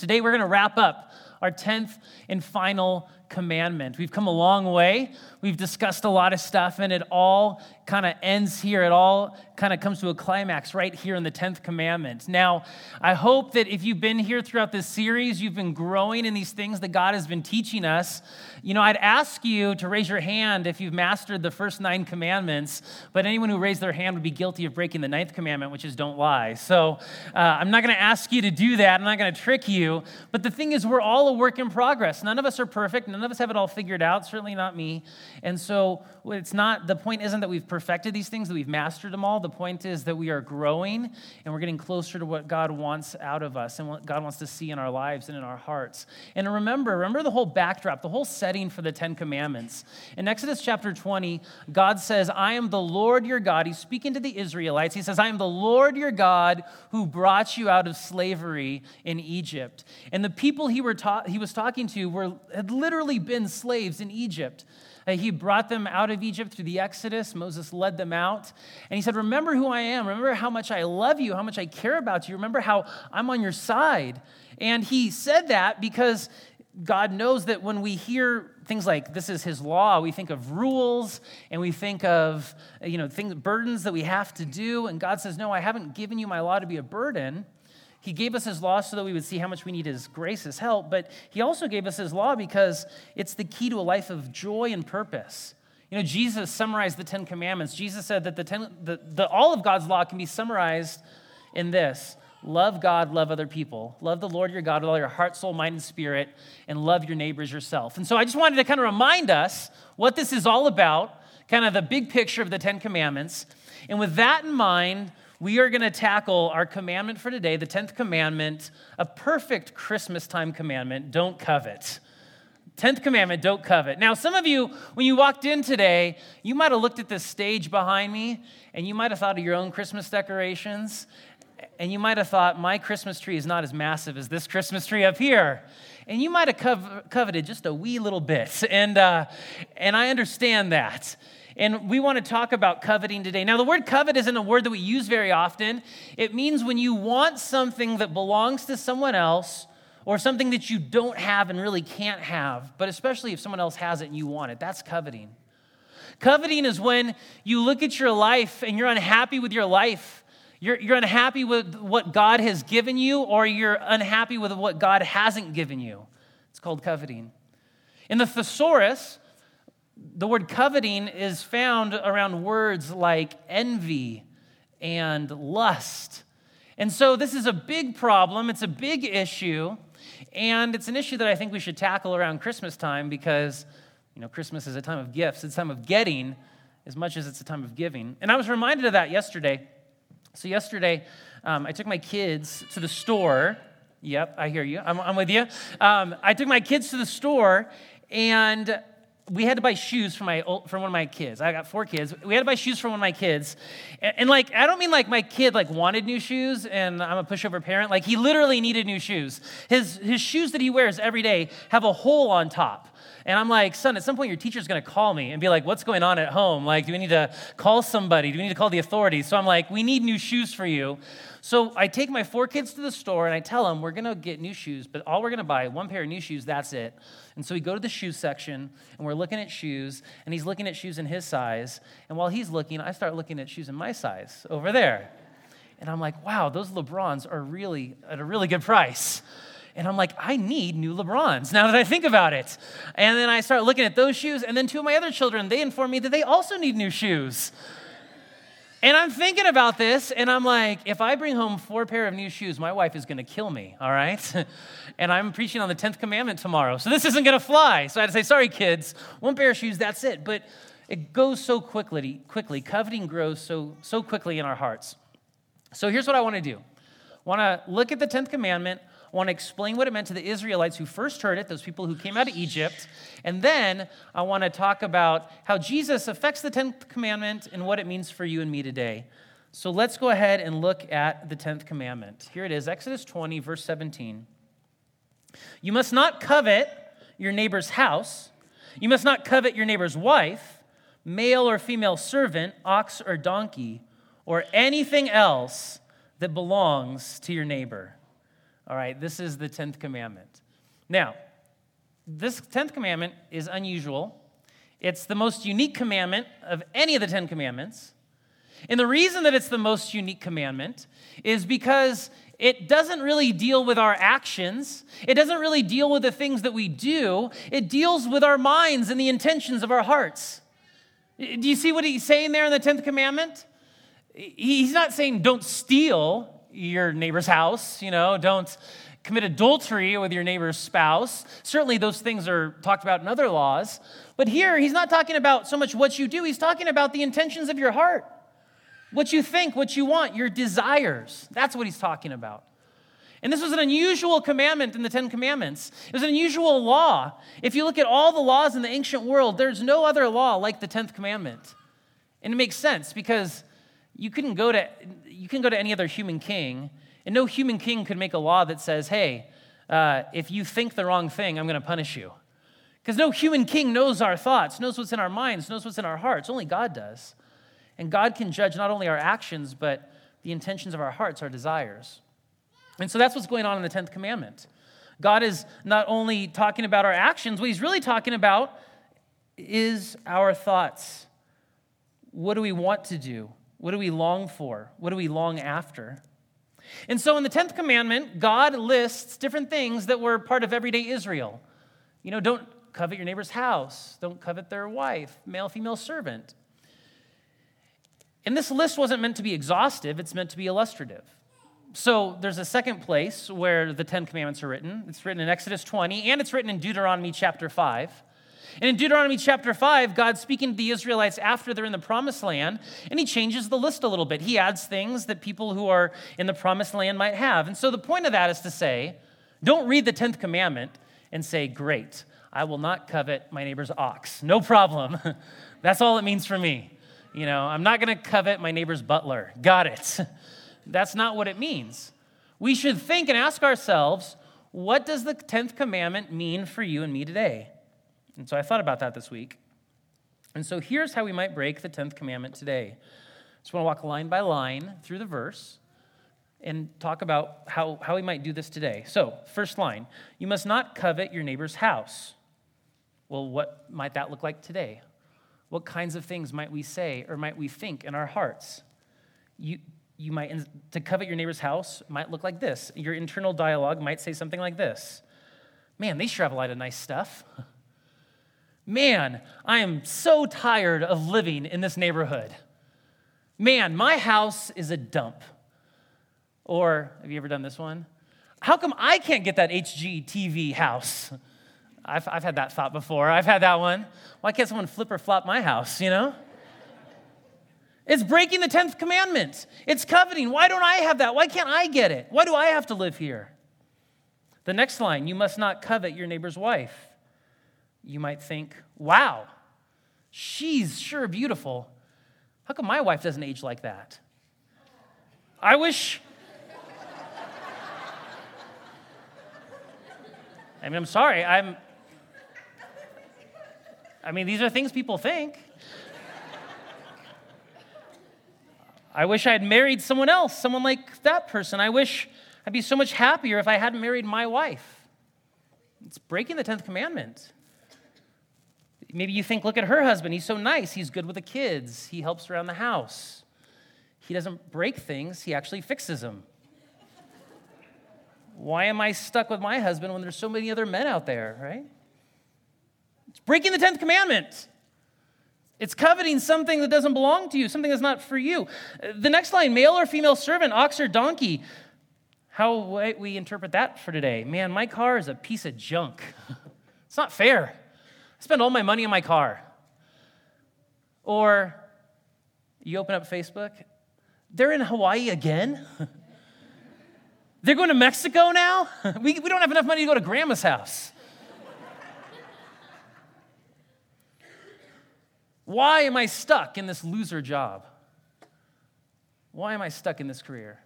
Today we're going to wrap up our 10th and final commandment. We've come a long way. We've discussed a lot of stuff, and it all kind of ends here. It all kind of comes to a climax right here in the 10th commandment. Now, I hope that if you've been here throughout this series, you've been growing in these things that God has been teaching us. You know, I'd ask you to raise your hand if you've mastered the first nine commandments, but anyone who raised their hand would be guilty of breaking the ninth commandment, which is don't lie. So uh, I'm not going to ask you to do that. I'm not going to trick you. But the thing is, we're all a work in progress. None of us are perfect. None of us have it all figured out, certainly not me. And so it's not, the point isn't that we've perfected these things, that we've mastered them all. The point is that we are growing and we're getting closer to what God wants out of us and what God wants to see in our lives and in our hearts. And remember, remember the whole backdrop, the whole setting for the Ten Commandments. In Exodus chapter 20, God says, I am the Lord your God. He's speaking to the Israelites. He says, I am the Lord your God who brought you out of slavery in Egypt. And the people he, were ta- he was talking to were, had literally been slaves in Egypt. He brought them out of Egypt through the Exodus. Moses led them out. And he said, Remember who I am. Remember how much I love you, how much I care about you. Remember how I'm on your side. And he said that because God knows that when we hear things like this is his law, we think of rules and we think of you know things burdens that we have to do and God says, "No, I haven't given you my law to be a burden." He gave us his law so that we would see how much we need his grace, his help, but he also gave us his law because it's the key to a life of joy and purpose. You know, Jesus summarized the Ten Commandments. Jesus said that the, ten, the, the all of God's law can be summarized in this love God, love other people. Love the Lord your God with all your heart, soul, mind, and spirit, and love your neighbors yourself. And so I just wanted to kind of remind us what this is all about, kind of the big picture of the Ten Commandments. And with that in mind, we are going to tackle our commandment for today, the 10th commandment, a perfect Christmas time commandment don't covet. 10th commandment, don't covet. Now, some of you, when you walked in today, you might have looked at this stage behind me and you might have thought of your own Christmas decorations. And you might have thought, my Christmas tree is not as massive as this Christmas tree up here. And you might have coveted just a wee little bit. And, uh, and I understand that. And we want to talk about coveting today. Now, the word covet isn't a word that we use very often. It means when you want something that belongs to someone else or something that you don't have and really can't have, but especially if someone else has it and you want it. That's coveting. Coveting is when you look at your life and you're unhappy with your life. You're, you're unhappy with what God has given you, or you're unhappy with what God hasn't given you. It's called coveting. In the thesaurus, the word coveting is found around words like envy and lust. And so this is a big problem, it's a big issue, and it's an issue that I think we should tackle around Christmas time because you know Christmas is a time of gifts, it's a time of getting as much as it's a time of giving. And I was reminded of that yesterday. So yesterday, um, I took my kids to the store. Yep, I hear you. I'm, I'm with you. Um, I took my kids to the store, and we had to buy shoes for my for one of my kids. I got four kids. We had to buy shoes for one of my kids, and, and, like I don't mean like my kid like wanted new shoes, and I'm a pushover parent. Like he literally needed new shoes. His his shoes that he wears every day have a hole on top. And I'm like, son, at some point your teacher's gonna call me and be like, what's going on at home? Like, do we need to call somebody? Do we need to call the authorities? So I'm like, we need new shoes for you. So I take my four kids to the store and I tell them we're gonna get new shoes, but all we're gonna buy one pair of new shoes, that's it. And so we go to the shoe section and we're looking at shoes, and he's looking at shoes in his size. And while he's looking, I start looking at shoes in my size over there. And I'm like, wow, those LeBrons are really at a really good price. And I'm like, I need new LeBrons now that I think about it. And then I start looking at those shoes, and then two of my other children, they inform me that they also need new shoes. And I'm thinking about this, and I'm like, if I bring home four pair of new shoes, my wife is going to kill me, all right? and I'm preaching on the 10th commandment tomorrow, so this isn't going to fly. So I had to say, sorry, kids, one pair of shoes, that's it. But it goes so quickly, quickly. Coveting grows so, so quickly in our hearts. So here's what I want to do. I want to look at the 10th commandment I want to explain what it meant to the Israelites who first heard it, those people who came out of Egypt. And then I want to talk about how Jesus affects the 10th commandment and what it means for you and me today. So let's go ahead and look at the 10th commandment. Here it is Exodus 20, verse 17. You must not covet your neighbor's house, you must not covet your neighbor's wife, male or female servant, ox or donkey, or anything else that belongs to your neighbor. All right, this is the 10th commandment. Now, this 10th commandment is unusual. It's the most unique commandment of any of the 10 commandments. And the reason that it's the most unique commandment is because it doesn't really deal with our actions. It doesn't really deal with the things that we do. It deals with our minds and the intentions of our hearts. Do you see what he's saying there in the 10th commandment? He's not saying don't steal your neighbor's house, you know, don't commit adultery with your neighbor's spouse. Certainly, those things are talked about in other laws. But here, he's not talking about so much what you do, he's talking about the intentions of your heart. What you think, what you want, your desires. That's what he's talking about. And this was an unusual commandment in the Ten Commandments. It was an unusual law. If you look at all the laws in the ancient world, there's no other law like the Tenth Commandment. And it makes sense because you couldn't go to you can go to any other human king, and no human king could make a law that says, "Hey, uh, if you think the wrong thing, I'm going to punish you." Because no human king knows our thoughts, knows what's in our minds, knows what's in our hearts. Only God does. And God can judge not only our actions, but the intentions of our hearts, our desires. And so that's what's going on in the 10th commandment. God is not only talking about our actions, what he's really talking about is our thoughts. What do we want to do? What do we long for? What do we long after? And so in the 10th commandment, God lists different things that were part of everyday Israel. You know, don't covet your neighbor's house, don't covet their wife, male, female servant. And this list wasn't meant to be exhaustive, it's meant to be illustrative. So there's a second place where the Ten Commandments are written. It's written in Exodus 20, and it's written in Deuteronomy chapter 5. And in Deuteronomy chapter 5, God's speaking to the Israelites after they're in the promised land, and he changes the list a little bit. He adds things that people who are in the promised land might have. And so the point of that is to say, don't read the 10th commandment and say, Great, I will not covet my neighbor's ox. No problem. That's all it means for me. You know, I'm not going to covet my neighbor's butler. Got it. That's not what it means. We should think and ask ourselves, what does the 10th commandment mean for you and me today? And so I thought about that this week. And so here's how we might break the 10th commandment today. I just want to walk line by line through the verse and talk about how, how we might do this today. So, first line you must not covet your neighbor's house. Well, what might that look like today? What kinds of things might we say or might we think in our hearts? You, you might, to covet your neighbor's house might look like this. Your internal dialogue might say something like this Man, they sure have a lot of nice stuff. Man, I am so tired of living in this neighborhood. Man, my house is a dump. Or, have you ever done this one? How come I can't get that HGTV house? I've, I've had that thought before. I've had that one. Why can't someone flip or flop my house, you know? It's breaking the 10th commandment. It's coveting. Why don't I have that? Why can't I get it? Why do I have to live here? The next line you must not covet your neighbor's wife. You might think, wow, she's sure beautiful. How come my wife doesn't age like that? I wish. I mean, I'm sorry. I'm, I mean, these are things people think. I wish I had married someone else, someone like that person. I wish I'd be so much happier if I hadn't married my wife. It's breaking the 10th commandment. Maybe you think, look at her husband. He's so nice. He's good with the kids. He helps around the house. He doesn't break things, he actually fixes them. Why am I stuck with my husband when there's so many other men out there, right? It's breaking the 10th commandment. It's coveting something that doesn't belong to you, something that's not for you. The next line male or female servant, ox or donkey. How might we interpret that for today? Man, my car is a piece of junk. it's not fair. I spend all my money on my car. Or you open up Facebook, they're in Hawaii again. they're going to Mexico now. we, we don't have enough money to go to grandma's house. Why am I stuck in this loser job? Why am I stuck in this career?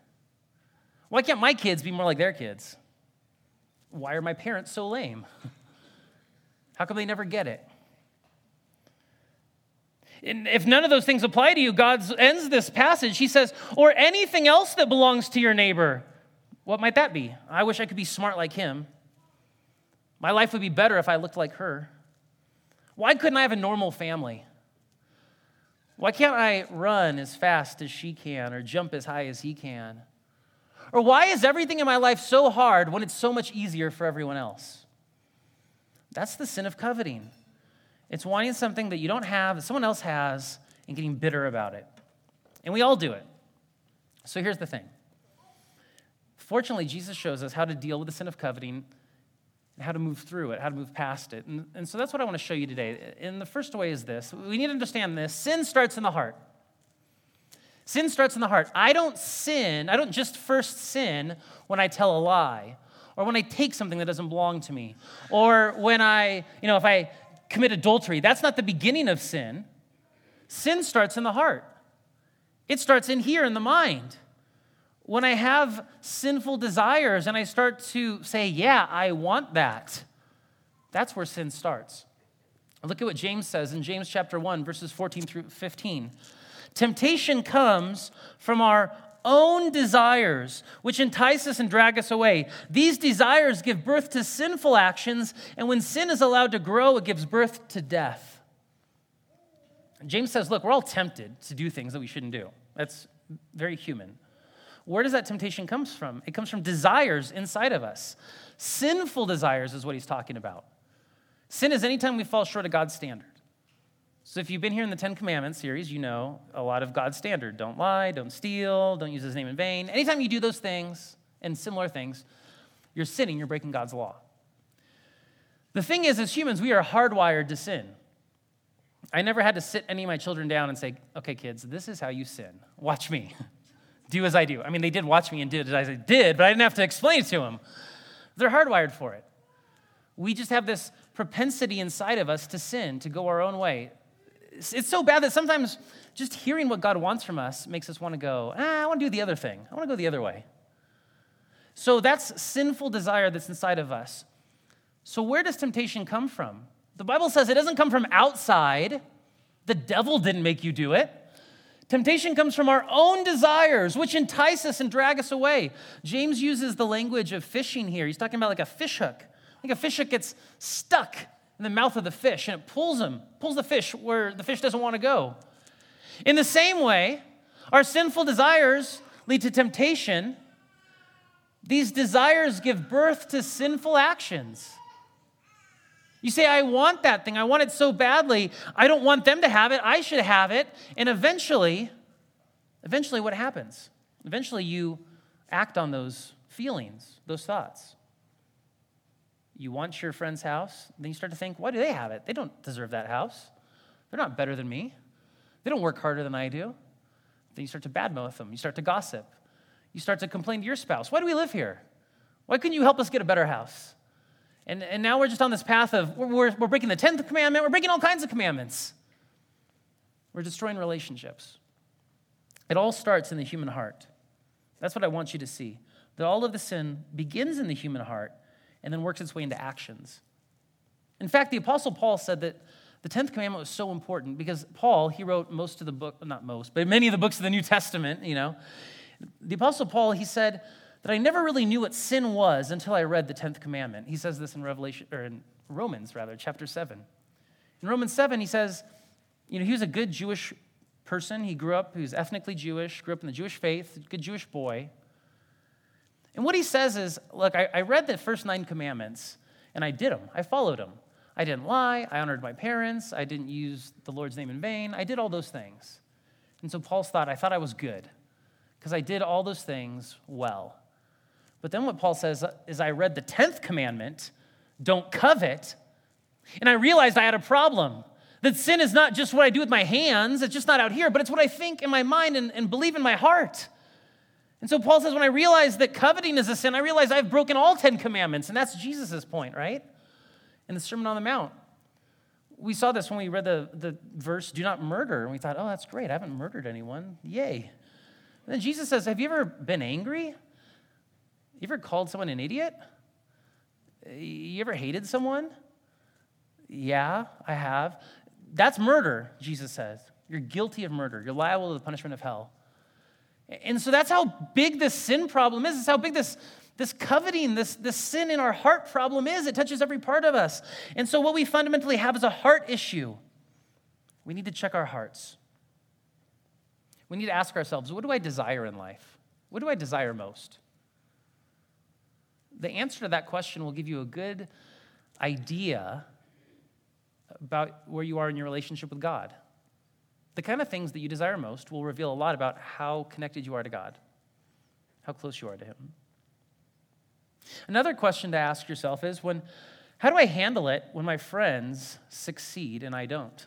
Why can't my kids be more like their kids? Why are my parents so lame? How come they never get it? And if none of those things apply to you, God ends this passage. He says, or anything else that belongs to your neighbor. What might that be? I wish I could be smart like him. My life would be better if I looked like her. Why couldn't I have a normal family? Why can't I run as fast as she can or jump as high as he can? Or why is everything in my life so hard when it's so much easier for everyone else? That's the sin of coveting. It's wanting something that you don't have, that someone else has, and getting bitter about it. And we all do it. So here's the thing. Fortunately, Jesus shows us how to deal with the sin of coveting and how to move through it, how to move past it. And, and so that's what I want to show you today. And the first way is this we need to understand this sin starts in the heart. Sin starts in the heart. I don't sin, I don't just first sin when I tell a lie or when I take something that doesn't belong to me or when I, you know, if I commit adultery. That's not the beginning of sin. Sin starts in the heart, it starts in here in the mind when I have sinful desires and I start to say, Yeah, I want that, that's where sin starts. Look at what James says in James chapter 1, verses 14 through 15. Temptation comes from our own desires, which entice us and drag us away. These desires give birth to sinful actions, and when sin is allowed to grow, it gives birth to death. James says, Look, we're all tempted to do things that we shouldn't do. That's very human. Where does that temptation comes from? It comes from desires inside of us. Sinful desires is what he's talking about. Sin is anytime we fall short of God's standard. So if you've been here in the 10 Commandments series, you know a lot of God's standard. Don't lie, don't steal, don't use his name in vain. Anytime you do those things and similar things, you're sinning, you're breaking God's law. The thing is, as humans, we are hardwired to sin. I never had to sit any of my children down and say, okay, kids, this is how you sin. Watch me. do as I do. I mean, they did watch me and did as I did, but I didn't have to explain it to them. They're hardwired for it. We just have this propensity inside of us to sin, to go our own way. It's so bad that sometimes just hearing what God wants from us makes us want to go, ah, I want to do the other thing. I want to go the other way. So that's sinful desire that's inside of us. So, where does temptation come from? The Bible says it doesn't come from outside. The devil didn't make you do it. Temptation comes from our own desires, which entice us and drag us away. James uses the language of fishing here. He's talking about like a fish hook. Like a fish hook gets stuck the mouth of the fish and it pulls him, pulls the fish where the fish doesn't want to go. In the same way, our sinful desires lead to temptation. These desires give birth to sinful actions. You say, I want that thing. I want it so badly. I don't want them to have it. I should have it. And eventually, eventually, what happens? Eventually, you act on those feelings, those thoughts. You want your friend's house, then you start to think, why do they have it? They don't deserve that house. They're not better than me. They don't work harder than I do. Then you start to badmouth them. You start to gossip. You start to complain to your spouse. Why do we live here? Why couldn't you help us get a better house? And, and now we're just on this path of we're, we're breaking the 10th commandment, we're breaking all kinds of commandments. We're destroying relationships. It all starts in the human heart. That's what I want you to see. That all of the sin begins in the human heart and then works its way into actions. In fact, the Apostle Paul said that the 10th commandment was so important because Paul, he wrote most of the book, not most, but many of the books of the New Testament, you know. The Apostle Paul, he said, that I never really knew what sin was until I read the 10th commandment. He says this in Revelation or in Romans rather, chapter 7. In Romans 7 he says, you know, he was a good Jewish person. He grew up, he was ethnically Jewish, grew up in the Jewish faith, good Jewish boy. And what he says is, look, I, I read the first nine commandments and I did them. I followed them. I didn't lie. I honored my parents. I didn't use the Lord's name in vain. I did all those things. And so Paul's thought, I thought I was good because I did all those things well. But then what Paul says is, I read the 10th commandment, don't covet, and I realized I had a problem. That sin is not just what I do with my hands, it's just not out here, but it's what I think in my mind and, and believe in my heart. And so Paul says, when I realize that coveting is a sin, I realize I've broken all 10 commandments. And that's Jesus' point, right? In the Sermon on the Mount. We saw this when we read the, the verse, do not murder. And we thought, oh, that's great. I haven't murdered anyone. Yay. And then Jesus says, have you ever been angry? You ever called someone an idiot? You ever hated someone? Yeah, I have. That's murder, Jesus says. You're guilty of murder. You're liable to the punishment of hell. And so that's how big this sin problem is. It's how big this, this coveting, this, this sin in our heart problem is. It touches every part of us. And so what we fundamentally have is a heart issue. We need to check our hearts. We need to ask ourselves what do I desire in life? What do I desire most? The answer to that question will give you a good idea about where you are in your relationship with God. The kind of things that you desire most will reveal a lot about how connected you are to God, how close you are to Him. Another question to ask yourself is when, how do I handle it when my friends succeed and I don't?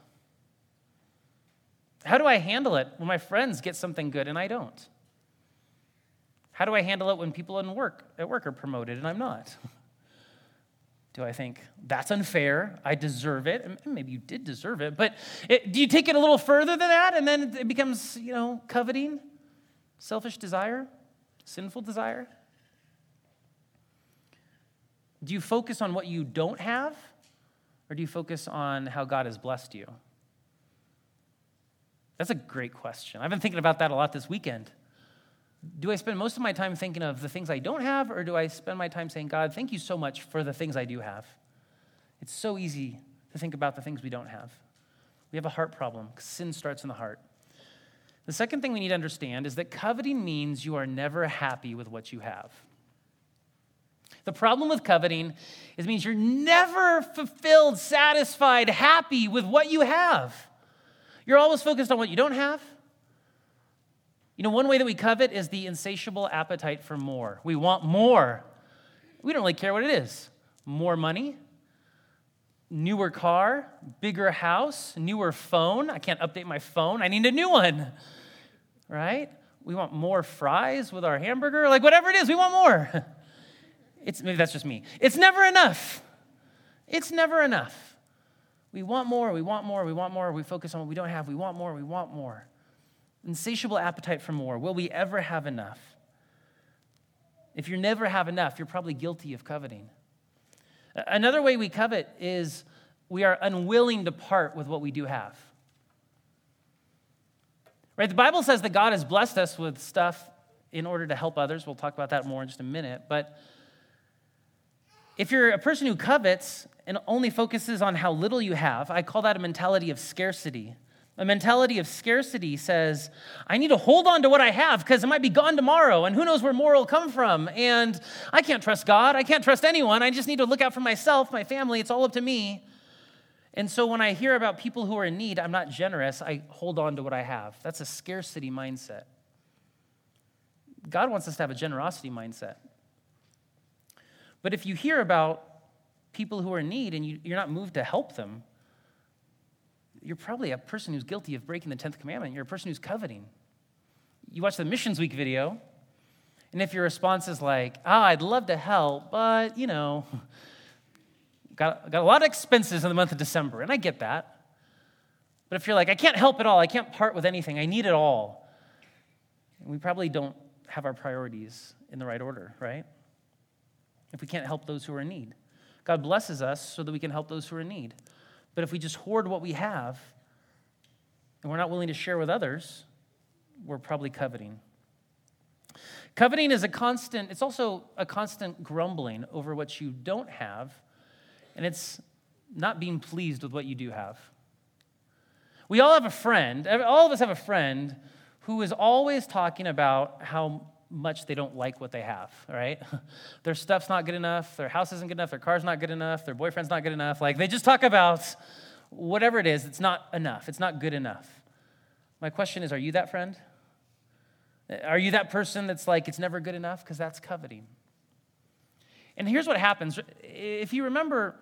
How do I handle it when my friends get something good and I don't? How do I handle it when people in work, at work are promoted and I'm not? Do I think that's unfair? I deserve it. And maybe you did deserve it, but it, do you take it a little further than that and then it becomes, you know, coveting, selfish desire, sinful desire? Do you focus on what you don't have or do you focus on how God has blessed you? That's a great question. I've been thinking about that a lot this weekend. Do I spend most of my time thinking of the things I don't have, or do I spend my time saying, God, thank you so much for the things I do have? It's so easy to think about the things we don't have. We have a heart problem. Because sin starts in the heart. The second thing we need to understand is that coveting means you are never happy with what you have. The problem with coveting is it means you're never fulfilled, satisfied, happy with what you have. You're always focused on what you don't have you know, one way that we covet is the insatiable appetite for more. We want more. We don't really care what it is more money, newer car, bigger house, newer phone. I can't update my phone. I need a new one, right? We want more fries with our hamburger. Like, whatever it is, we want more. It's, maybe that's just me. It's never enough. It's never enough. We want more, we want more, we want more. We focus on what we don't have. We want more, we want more insatiable appetite for more. Will we ever have enough? If you never have enough, you're probably guilty of coveting. Another way we covet is we are unwilling to part with what we do have. Right? The Bible says that God has blessed us with stuff in order to help others. We'll talk about that more in just a minute. But if you're a person who covets and only focuses on how little you have, I call that a mentality of scarcity. A mentality of scarcity says, I need to hold on to what I have because it might be gone tomorrow, and who knows where more will come from. And I can't trust God. I can't trust anyone. I just need to look out for myself, my family. It's all up to me. And so when I hear about people who are in need, I'm not generous. I hold on to what I have. That's a scarcity mindset. God wants us to have a generosity mindset. But if you hear about people who are in need and you, are not moved to help them, you're probably a person who's guilty of breaking the 10th commandment. You're a person who's coveting. You watch the Missions Week video, and if your response is like, ah, oh, I'd love to help, but, you know, got, got a lot of expenses in the month of December, and I get that. But if you're like, I can't help at all, I can't part with anything, I need it all, we probably don't have our priorities in the right order, right? If we can't help those who are in need. God blesses us so that we can help those who are in need. But if we just hoard what we have and we're not willing to share with others, we're probably coveting. Coveting is a constant, it's also a constant grumbling over what you don't have, and it's not being pleased with what you do have. We all have a friend, all of us have a friend who is always talking about how much they don't like what they have, right? their stuff's not good enough, their house isn't good enough, their car's not good enough, their boyfriend's not good enough. Like they just talk about whatever it is, it's not enough, it's not good enough. My question is are you that friend? Are you that person that's like, it's never good enough? Because that's coveting. And here's what happens. If you remember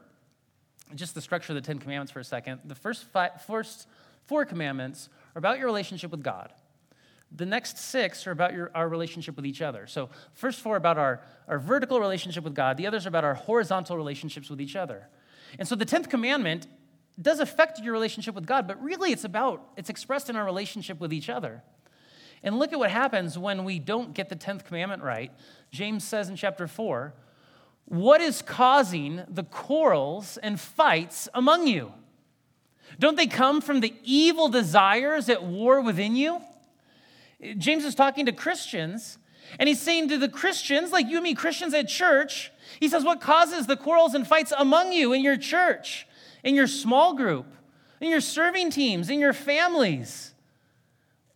just the structure of the Ten Commandments for a second, the first, five, first four commandments are about your relationship with God. The next six are about your, our relationship with each other. So, first four about our, our vertical relationship with God, the others are about our horizontal relationships with each other. And so, the 10th commandment does affect your relationship with God, but really it's about, it's expressed in our relationship with each other. And look at what happens when we don't get the 10th commandment right. James says in chapter 4, What is causing the quarrels and fights among you? Don't they come from the evil desires at war within you? James is talking to Christians, and he's saying to the Christians, like you and me, Christians at church, he says, What causes the quarrels and fights among you in your church, in your small group, in your serving teams, in your families?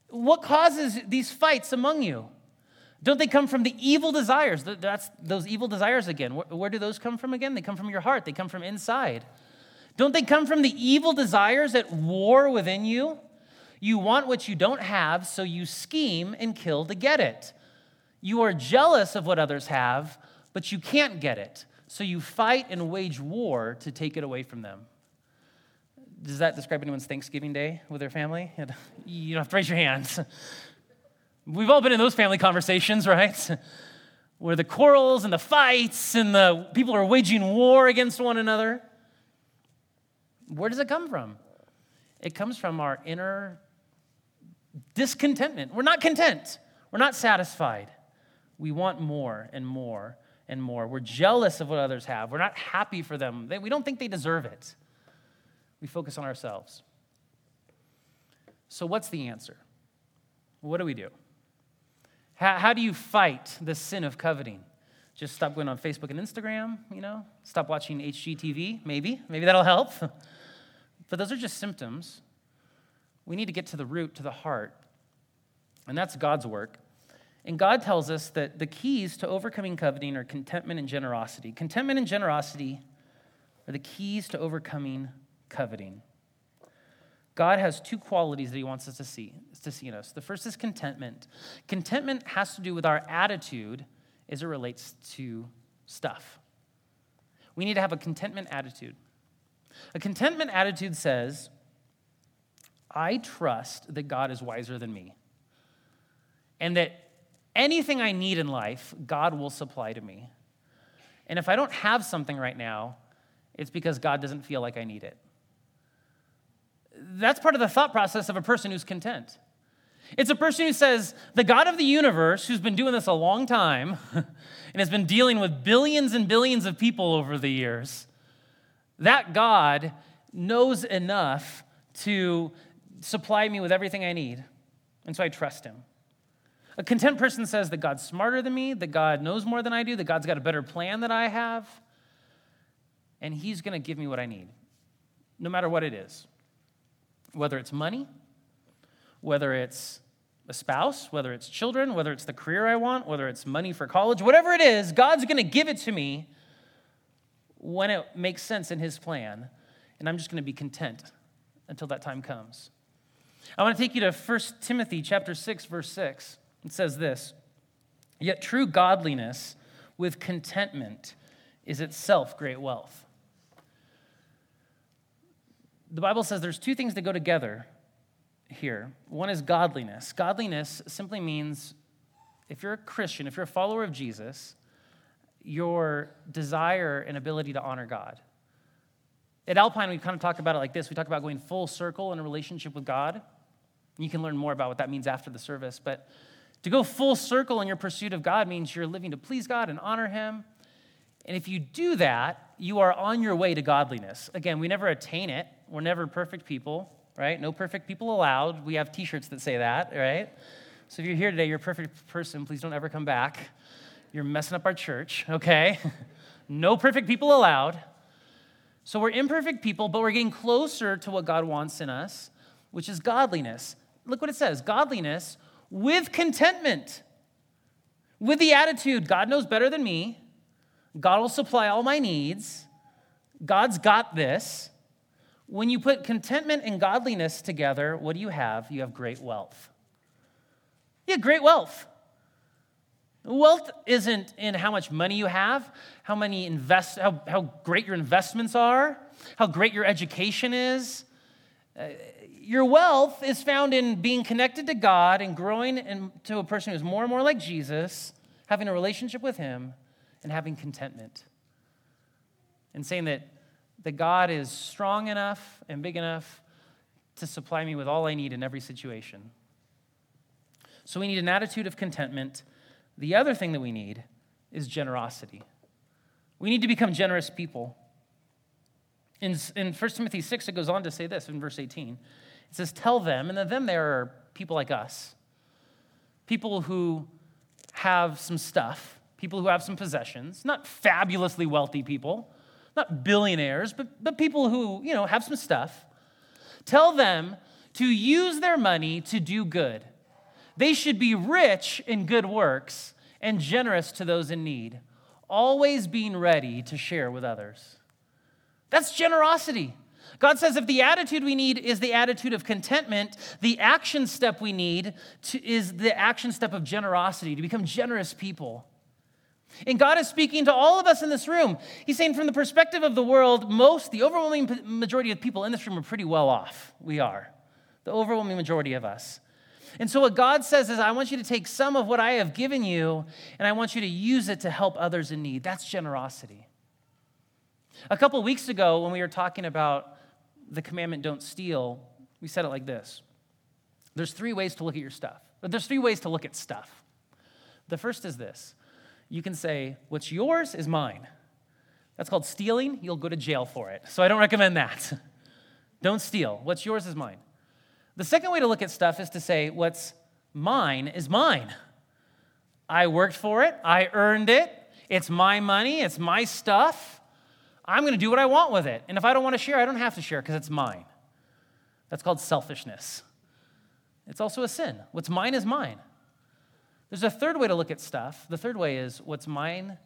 What causes these fights among you? Don't they come from the evil desires? That's those evil desires again. Where, where, do those come from again? They come from your heart, they come from inside. Don't they come from the evil desires at war within you? You want what you don't have, so you scheme and kill to get it. You are jealous of what others have, but you can't get it, so you fight and wage war to take it away from them. Does that describe anyone's Thanksgiving day with their family? You don't have to raise your hands. We've all been in those family conversations, right? Where the quarrels and the fights and the people are waging war against one another. Where does it come from? It comes from our inner discontentment. We're not content. We're not satisfied. We want more and more and more. We're jealous of what others have. We're not happy for them. We don't think they deserve it. We focus on ourselves. So, what's the answer? What do we do? How, how do you fight the sin of coveting? Just stop going on Facebook and Instagram, you know? Stop watching HGTV, maybe. Maybe that'll help. but those are just symptoms. We need to get to the root, to the heart. And that's God's work. And God tells us that the keys to overcoming coveting are contentment and generosity. Contentment and generosity are the keys to overcoming coveting. God has two qualities that he wants us to see, to see in us. The first is contentment. Contentment has to do with our attitude as it relates to stuff. We need to have a contentment attitude. A contentment attitude says, I trust that God is wiser than me, and that anything I need in life, God will supply to me. And if I don't have something right now, it's because God doesn't feel like I need it that's part of the thought process of a person who's content. It's a person who says, the God of the universe, who's been doing this a long time and has been dealing with billions and billions of people over the years, that God knows enough to supply me with everything I need. And so I trust him. A content person says that God's smarter than me, that God knows more than I do, that God's got a better plan than I have, and he's going to give me what I need, no matter what it is whether it's money, whether it's a spouse, whether it's children, whether it's the career I want, whether it's money for college, whatever it is, God's going to give it to me when it makes sense in His plan. And I'm just going to be content until that time comes. I want to take you to 1 Timothy chapter 6 verse 6. It says this: "Yet true godliness with contentment is itself great wealth." the Bible says there's two things that go together here. One is godliness. Godliness simply means if you're a Christian, if you're a follower of Jesus, your desire and ability to honor God. At Alpine, we kind of talk about it like this we talk about going full circle in a relationship with God. You can learn more about what that means after the service. But to go full circle in your pursuit of God means you're living to please God and honor Him. And if you do that, you are on your way to godliness. Again, we never attain it, we're never perfect people, right? No perfect people allowed. We have t shirts that say that, right? So if you're here today, you're a perfect person, please don't ever come back. You're messing up our church, okay? no perfect people allowed. So we're imperfect people, but we're getting closer to what God wants in us, which is godliness. Look what it says godliness with contentment, with the attitude God knows better than me, God will supply all my needs, God's got this. When you put contentment and godliness together, what do you have? You have great wealth. Have great wealth. Wealth isn't in how much money you have, how many invest, how, how great your investments are, how great your education is. Uh, your wealth is found in being connected to God and growing into a person who's more and more like Jesus, having a relationship with Him, and having contentment. And saying that that God is strong enough and big enough to supply me with all I need in every situation. So we need an attitude of contentment. The other thing that we need is generosity. We need to become generous people. In, in 1 Timothy 6, it goes on to say this in verse 18. It says, Tell them, and the them there are people like us. people who have some stuff, people who have some possessions, not fabulously wealthy people, not billionaires, but, but people who, you know, have some stuff. Tell them to use their money to do good. They should be rich in good works and generous to those in need, always being ready to share with others. That's generosity. God says if the attitude we need is the attitude of contentment, the action step we need to, is the action step of generosity, to become generous people. And God is speaking to all of us in this room. He's saying, from the perspective of the world, most, the overwhelming majority of people in this room are pretty well off. We are, the overwhelming majority of us. And so, what God says is, I want you to take some of what I have given you and I want you to use it to help others in need. That's generosity. A couple weeks ago, when we were talking about the commandment don't steal, we said it like this There's three ways to look at your stuff. But there's three ways to look at stuff. The first is this you can say, What's yours is mine. That's called stealing. You'll go to jail for it. So I don't recommend that. don't steal. What's yours is mine. The second way to look at stuff is to say, What's mine is mine. I worked for it, I earned it, it's my money, it's my stuff. I'm going to do what I want with it. And if I don't want to share, I don't have to share because it's mine. That's called selfishness. It's also a sin. What's mine is mine. There's a third way to look at stuff. The third way is what's mine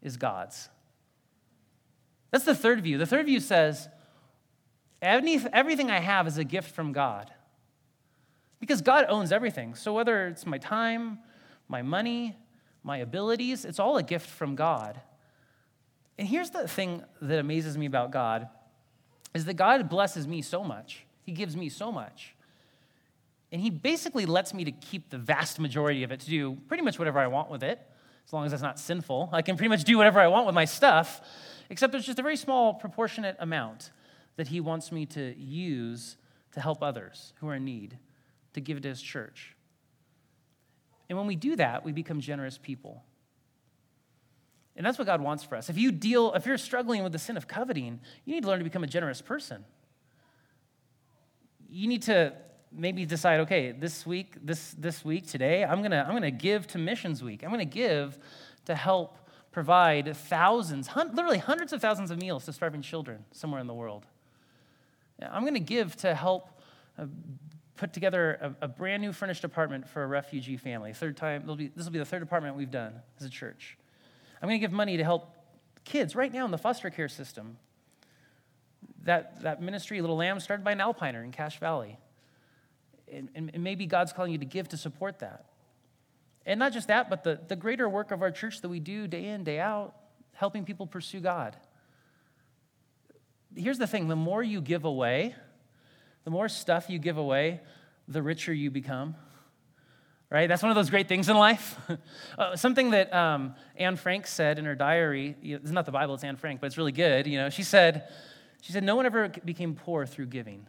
is God's. That's the third view. The third view says everything I have is a gift from God. Because God owns everything. So whether it's my time, my money, my abilities, it's all a gift from God. And here's the thing that amazes me about God is that God blesses me so much. He gives me so much. And he basically lets me to keep the vast majority of it to do pretty much whatever I want with it, as long as it's not sinful. I can pretty much do whatever I want with my stuff, except there's just a very small proportionate amount that he wants me to use to help others who are in need, to give to his church. And when we do that, we become generous people. And that's what God wants for us. If you deal, if you're struggling with the sin of coveting, you need to learn to become a generous person. You need to maybe decide, okay, this week, this this week, today, I'm gonna I'm gonna give to missions week. I'm gonna give to help provide thousands, hun- literally hundreds of thousands of meals to starving children somewhere in the world. I'm gonna give to help. Uh, put together a, a, brand new furnished apartment for a refugee family. Third time, be, this will be the third apartment we've done as a church. I'm going to give money to help kids right now in the foster care system. That, that ministry, Little Lamb, started by an Alpiner in Cache Valley. And, and, maybe God's calling you to give to support that. And not just that, but the, the greater work of our church that we do day in, day out, helping people pursue God. Here's the thing the more you give away, the more stuff you give away, the richer you become right? That's one of those great things in life. uh, something that um, Anne Frank said in her diary, it's not the Bible, it's Anne Frank, but it's really good. You know, she said, she said, no one ever became poor through giving.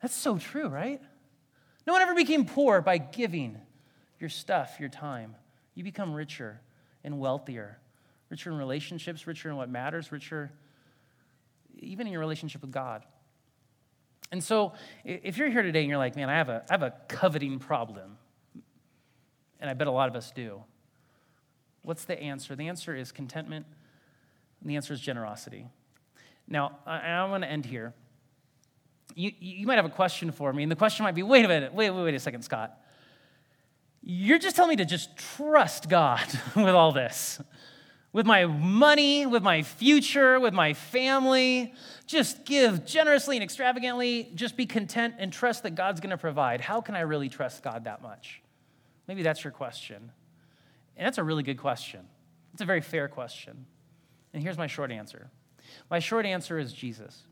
That's so true, right? No one ever became poor by giving your stuff, your time. You become richer and wealthier, richer in relationships, richer in what matters, richer even in your relationship with God. And so, if you're here today and you're like, man, I have a, I have a coveting problem, and I bet a lot of us do, what's the answer? The answer is contentment, and the answer is generosity. Now, I, want to end here. You, you might have a question for me, and the question might be wait a minute, wait, wait, wait a second, Scott. You're just telling me to just trust God with all this with my money, with my future, with my family. Just give generously and extravagantly. Just be content and trust that God's going to provide. How can I really trust God that much? Maybe that's your question. And that's a really good question. It's a very fair question. And here's my short answer my short answer is Jesus,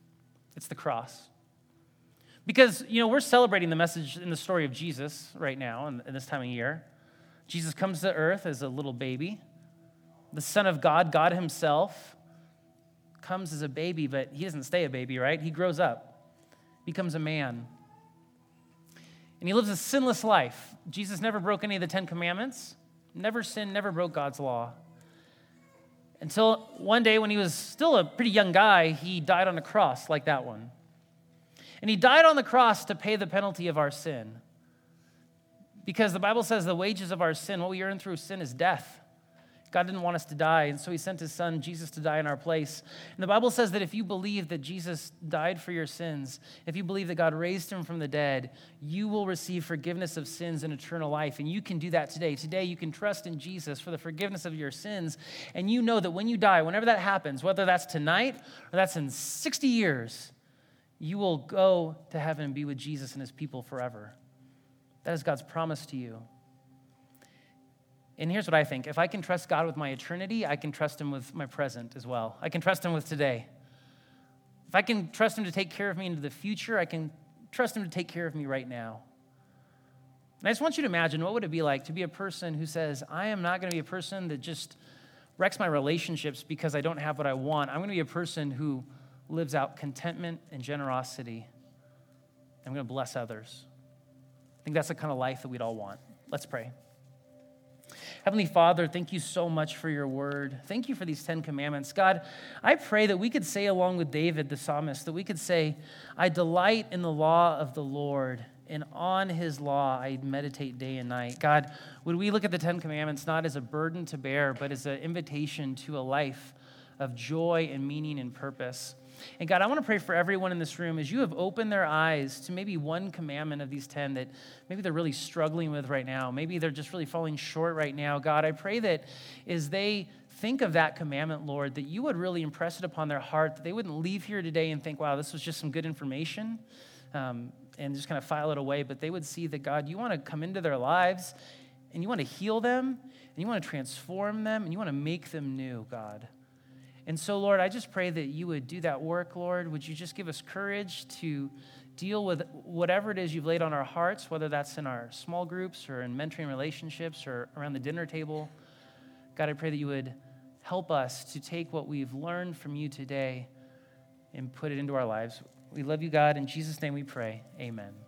it's the cross. Because, you know, we're celebrating the message in the story of Jesus right now in, this time of year. Jesus comes to earth as a little baby the Son of God, God Himself, comes as a baby, but He doesn't stay a baby, right? He grows up, becomes a man. And He lives a sinless life. Jesus never broke any of the Ten Commandments, never sinned, never broke God's law. Until one day, when he was still a pretty young guy, he died on a cross like that one. And he died on the cross to pay the penalty of our sin. Because the Bible says the wages of our sin, what we earn through sin, is death. God didn't want us to die, and so he sent his son, Jesus, to die in our place. And the Bible says that if you believe that Jesus died for your sins, if you believe that God raised him from the dead, you will receive forgiveness of sins and eternal life. And you can do that today. Today, you can trust in Jesus for the forgiveness of your sins. And you know that when you die, whenever that happens, whether that's tonight or that's in 60 years, you will go to heaven and be with Jesus and his people forever. That is God's promise to you. And here's what I think if I can trust God with my eternity, I can trust Him with my present as well. I can trust Him with today. If I can trust Him to take care of me into the future, I can trust Him to take care of me right now. And I just want you to imagine what would it be like to be a person who says, I am not going to be a person that just wrecks my relationships because I don't have what I want. I'm going to be a person who lives out contentment and generosity. I'm going to bless others. I think that's the kind of life that we'd all want. Let's pray. Heavenly Father, thank you so much for your word. Thank you for these 10 commandments. God, I pray that we could say, along with David, the psalmist, that we could say, I delight in the law of the Lord, and on his law I meditate day and night. God, would we look at the 10 commandments not as a burden to bear, but as an invitation to a life of joy and meaning and purpose? And God, I want to pray for everyone in this room as you have opened their eyes to maybe one commandment of these 10 that maybe they're really struggling with right now. Maybe they're just really falling short right now. God, I pray that as they think of that commandment, Lord, that you would really impress it upon their heart, that they wouldn't leave here today and think, wow, this was just some good information. Um, and just kind of file it away, but they would see that God, you want to come into their lives and you want to heal them and you want to transform them and you want to make them new, God. And so, Lord, I just pray that you would do that work, Lord. Would you just give us courage to deal with whatever it is you've laid on our hearts, whether that's in our small groups or in mentoring relationships or around the dinner table. God, I pray that you would help us to take what we've learned from you today and put it into our lives. We love you, God. In Jesus' name we pray. Amen.